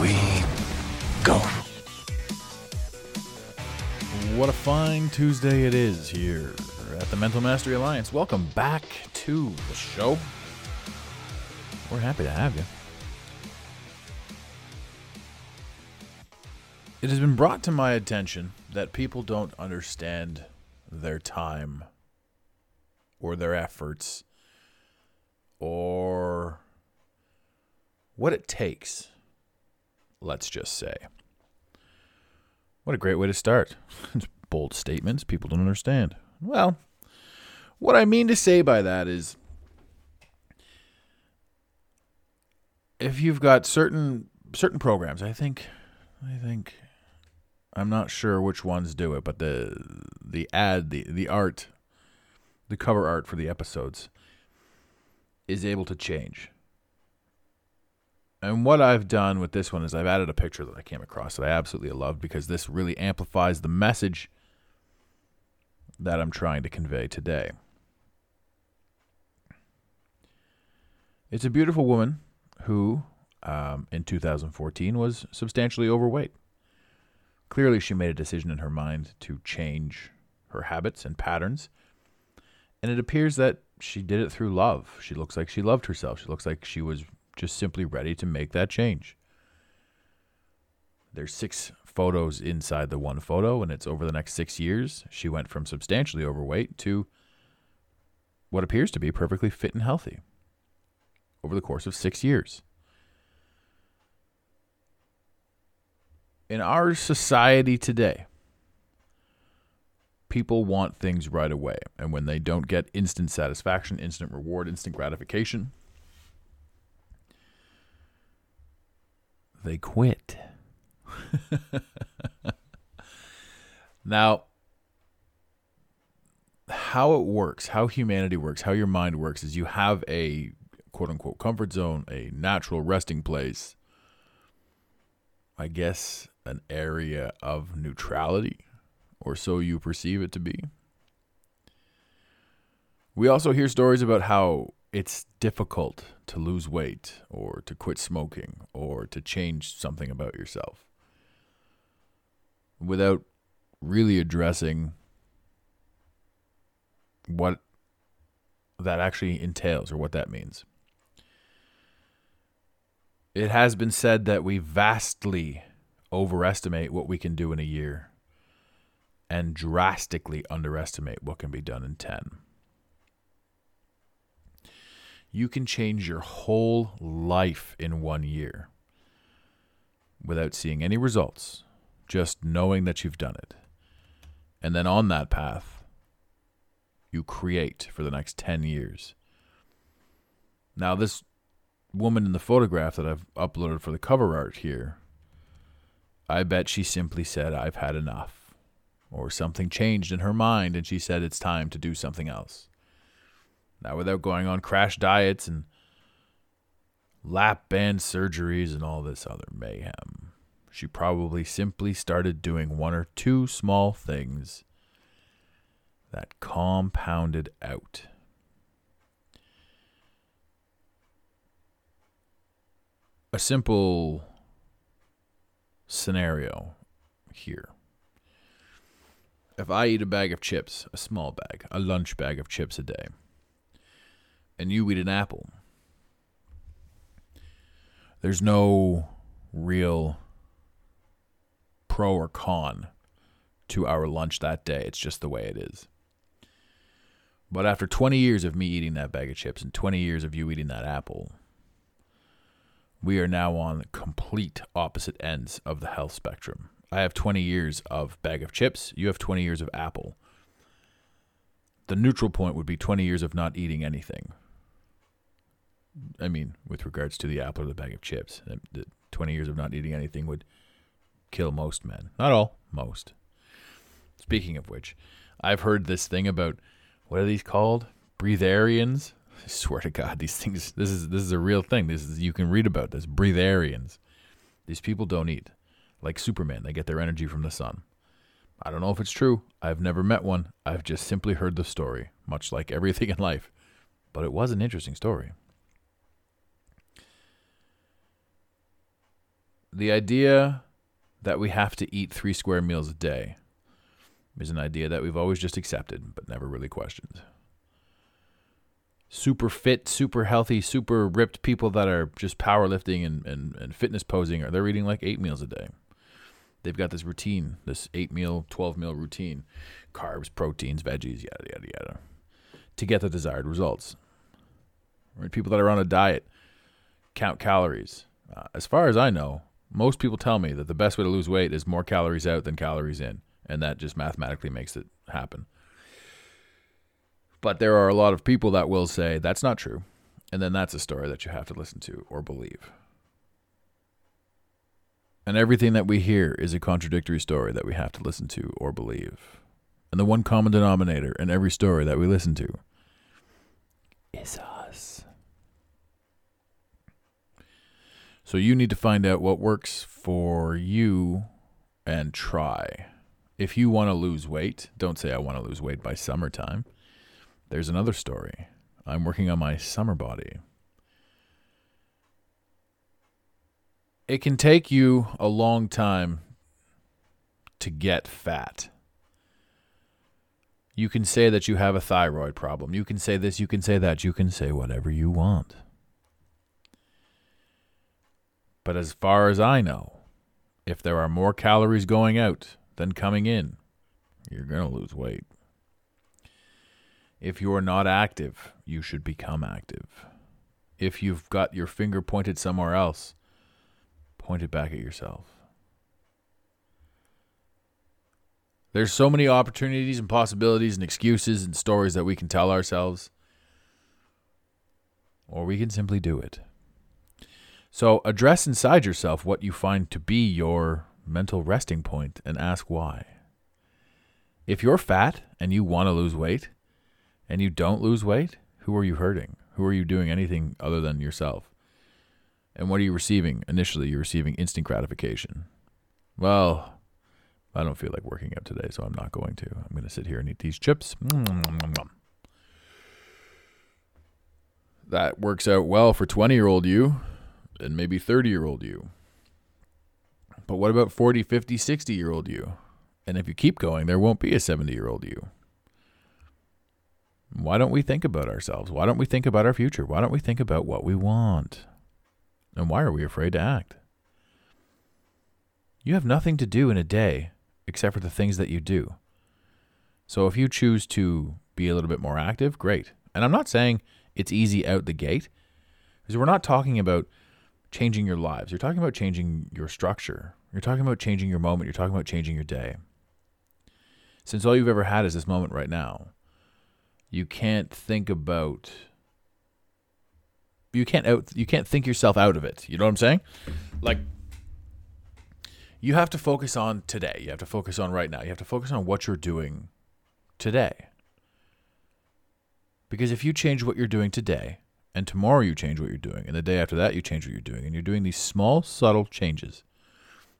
we go. What a fine Tuesday it is here at the Mental Mastery Alliance. Welcome back to the show. We're happy to have you. It has been brought to my attention that people don't understand their time or their efforts or what it takes, let's just say. What a great way to start. Bold statements people don't understand. Well, what I mean to say by that is if you've got certain certain programs, I think I think I'm not sure which ones do it, but the the ad, the the art, the cover art for the episodes is able to change. And what I've done with this one is I've added a picture that I came across that I absolutely loved because this really amplifies the message that I'm trying to convey today. It's a beautiful woman who, um, in 2014, was substantially overweight. Clearly, she made a decision in her mind to change her habits and patterns. And it appears that she did it through love. She looks like she loved herself. She looks like she was just simply ready to make that change. There's six photos inside the one photo, and it's over the next six years. She went from substantially overweight to what appears to be perfectly fit and healthy over the course of six years. In our society today, people want things right away. And when they don't get instant satisfaction, instant reward, instant gratification, they quit. now, how it works, how humanity works, how your mind works is you have a quote unquote comfort zone, a natural resting place, I guess an area of neutrality, or so you perceive it to be. We also hear stories about how it's difficult to lose weight or to quit smoking or to change something about yourself without really addressing what that actually entails or what that means. It has been said that we vastly overestimate what we can do in a year and drastically underestimate what can be done in 10 you can change your whole life in one year without seeing any results, just knowing that you've done it. And then on that path, you create for the next 10 years. Now, this woman in the photograph that I've uploaded for the cover art here, I bet she simply said, I've had enough. Or something changed in her mind and she said, it's time to do something else. Now, without going on crash diets and lap band surgeries and all this other mayhem, she probably simply started doing one or two small things that compounded out. A simple scenario here. If I eat a bag of chips, a small bag, a lunch bag of chips a day, and you eat an apple, there's no real pro or con to our lunch that day. It's just the way it is. But after 20 years of me eating that bag of chips and 20 years of you eating that apple, we are now on complete opposite ends of the health spectrum. I have 20 years of bag of chips, you have 20 years of apple. The neutral point would be 20 years of not eating anything. I mean, with regards to the apple or the bag of chips, um, the 20 years of not eating anything would kill most men. Not all, most. Speaking of which, I've heard this thing about what are these called? Breatharians. I swear to God, these things. This is this is a real thing. This is you can read about this. Breatharians. These people don't eat like Superman. They get their energy from the sun. I don't know if it's true. I've never met one. I've just simply heard the story, much like everything in life. But it was an interesting story. The idea that we have to eat three square meals a day is an idea that we've always just accepted, but never really questioned. Super fit, super healthy, super ripped people that are just powerlifting and, and, and fitness posing, are they're eating like eight meals a day. They've got this routine, this eight meal, 12 meal routine carbs, proteins, veggies, yada, yada, yada, to get the desired results. Right? People that are on a diet count calories. Uh, as far as I know, most people tell me that the best way to lose weight is more calories out than calories in, and that just mathematically makes it happen. But there are a lot of people that will say that's not true, and then that's a story that you have to listen to or believe. And everything that we hear is a contradictory story that we have to listen to or believe. And the one common denominator in every story that we listen to is us. So you need to find out what works for you and try. If you want to lose weight, don't say I want to lose weight by summertime. There's another story. I'm working on my summer body. It can take you a long time to get fat. You can say that you have a thyroid problem. You can say this, you can say that, you can say whatever you want. But as far as I know, if there are more calories going out than coming in, you're going to lose weight. If you are not active, you should become active. If you've got your finger pointed somewhere else, point it back at yourself. There's so many opportunities and possibilities and excuses and stories that we can tell ourselves, or we can simply do it. So address inside yourself what you find to be your mental resting point and ask why. If you're fat and you want to lose weight and you don't lose weight, who are you hurting? Who are you doing anything other than yourself? And what are you receiving? Initially, you're receiving instant gratification. Well, I don't feel like working out today, so I'm not going to. I'm going to sit here and eat these chips. That works out well for 20 year old you and maybe 30 year old you. But what about 40, 50, 60 year old you? And if you keep going, there won't be a 70 year old you. Why don't we think about ourselves? Why don't we think about our future? Why don't we think about what we want? And why are we afraid to act? You have nothing to do in a day except for the things that you do. So if you choose to be a little bit more active, great. And I'm not saying it's easy out the gate, because we're not talking about changing your lives. You're talking about changing your structure. You're talking about changing your moment. You're talking about changing your day. Since all you've ever had is this moment right now, you can't think about you can't out you can't think yourself out of it. You know what I'm saying? Like you have to focus on today. You have to focus on right now. You have to focus on what you're doing today. Because if you change what you're doing today, and tomorrow you change what you're doing, and the day after that you change what you're doing, and you're doing these small, subtle changes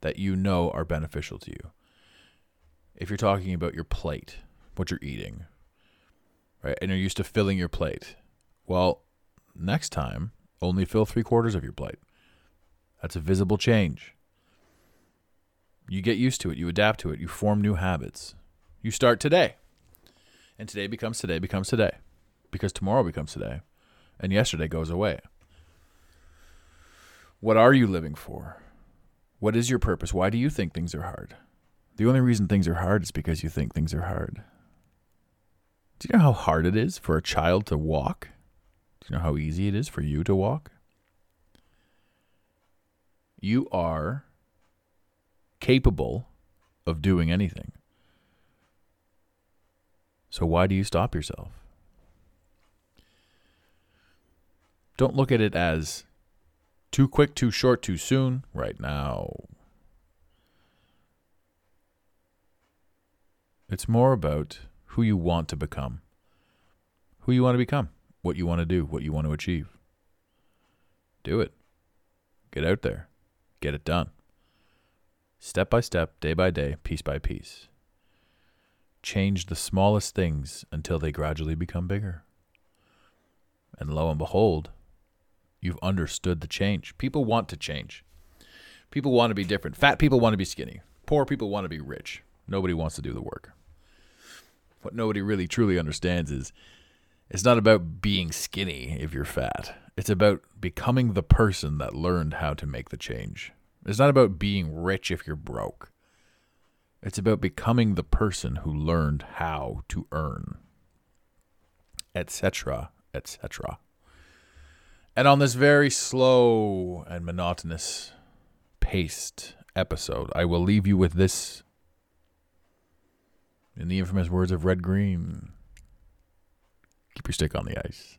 that you know are beneficial to you. If you're talking about your plate, what you're eating, right, and you're used to filling your plate, well, next time, only fill three quarters of your plate. That's a visible change. You get used to it, you adapt to it, you form new habits. You start today. And today becomes today becomes today. Because tomorrow becomes today. And yesterday goes away. What are you living for? What is your purpose? Why do you think things are hard? The only reason things are hard is because you think things are hard. Do you know how hard it is for a child to walk? Do you know how easy it is for you to walk? You are capable of doing anything. So why do you stop yourself? Don't look at it as Too quick, too short, too soon, right now. It's more about who you want to become. Who you want to become, what you want to do, what you want to achieve. Do it. Get out there. Get it done. Step by step, day by day, piece by piece. Change the smallest things until they gradually become bigger. And lo and behold, you've understood the change. People want to change. People want to be different. Fat people want to be skinny. Poor people want to be rich. Nobody wants to do the work. What nobody really truly understands is it's not about being skinny if you're fat. It's about becoming the person that learned how to make the change. It's not about being rich if you're broke. It's about becoming the person who learned how to earn, etc., etc. And on this very slow and monotonous paced episode, I will leave you with this in the infamous words of Red Green keep your stick on the ice.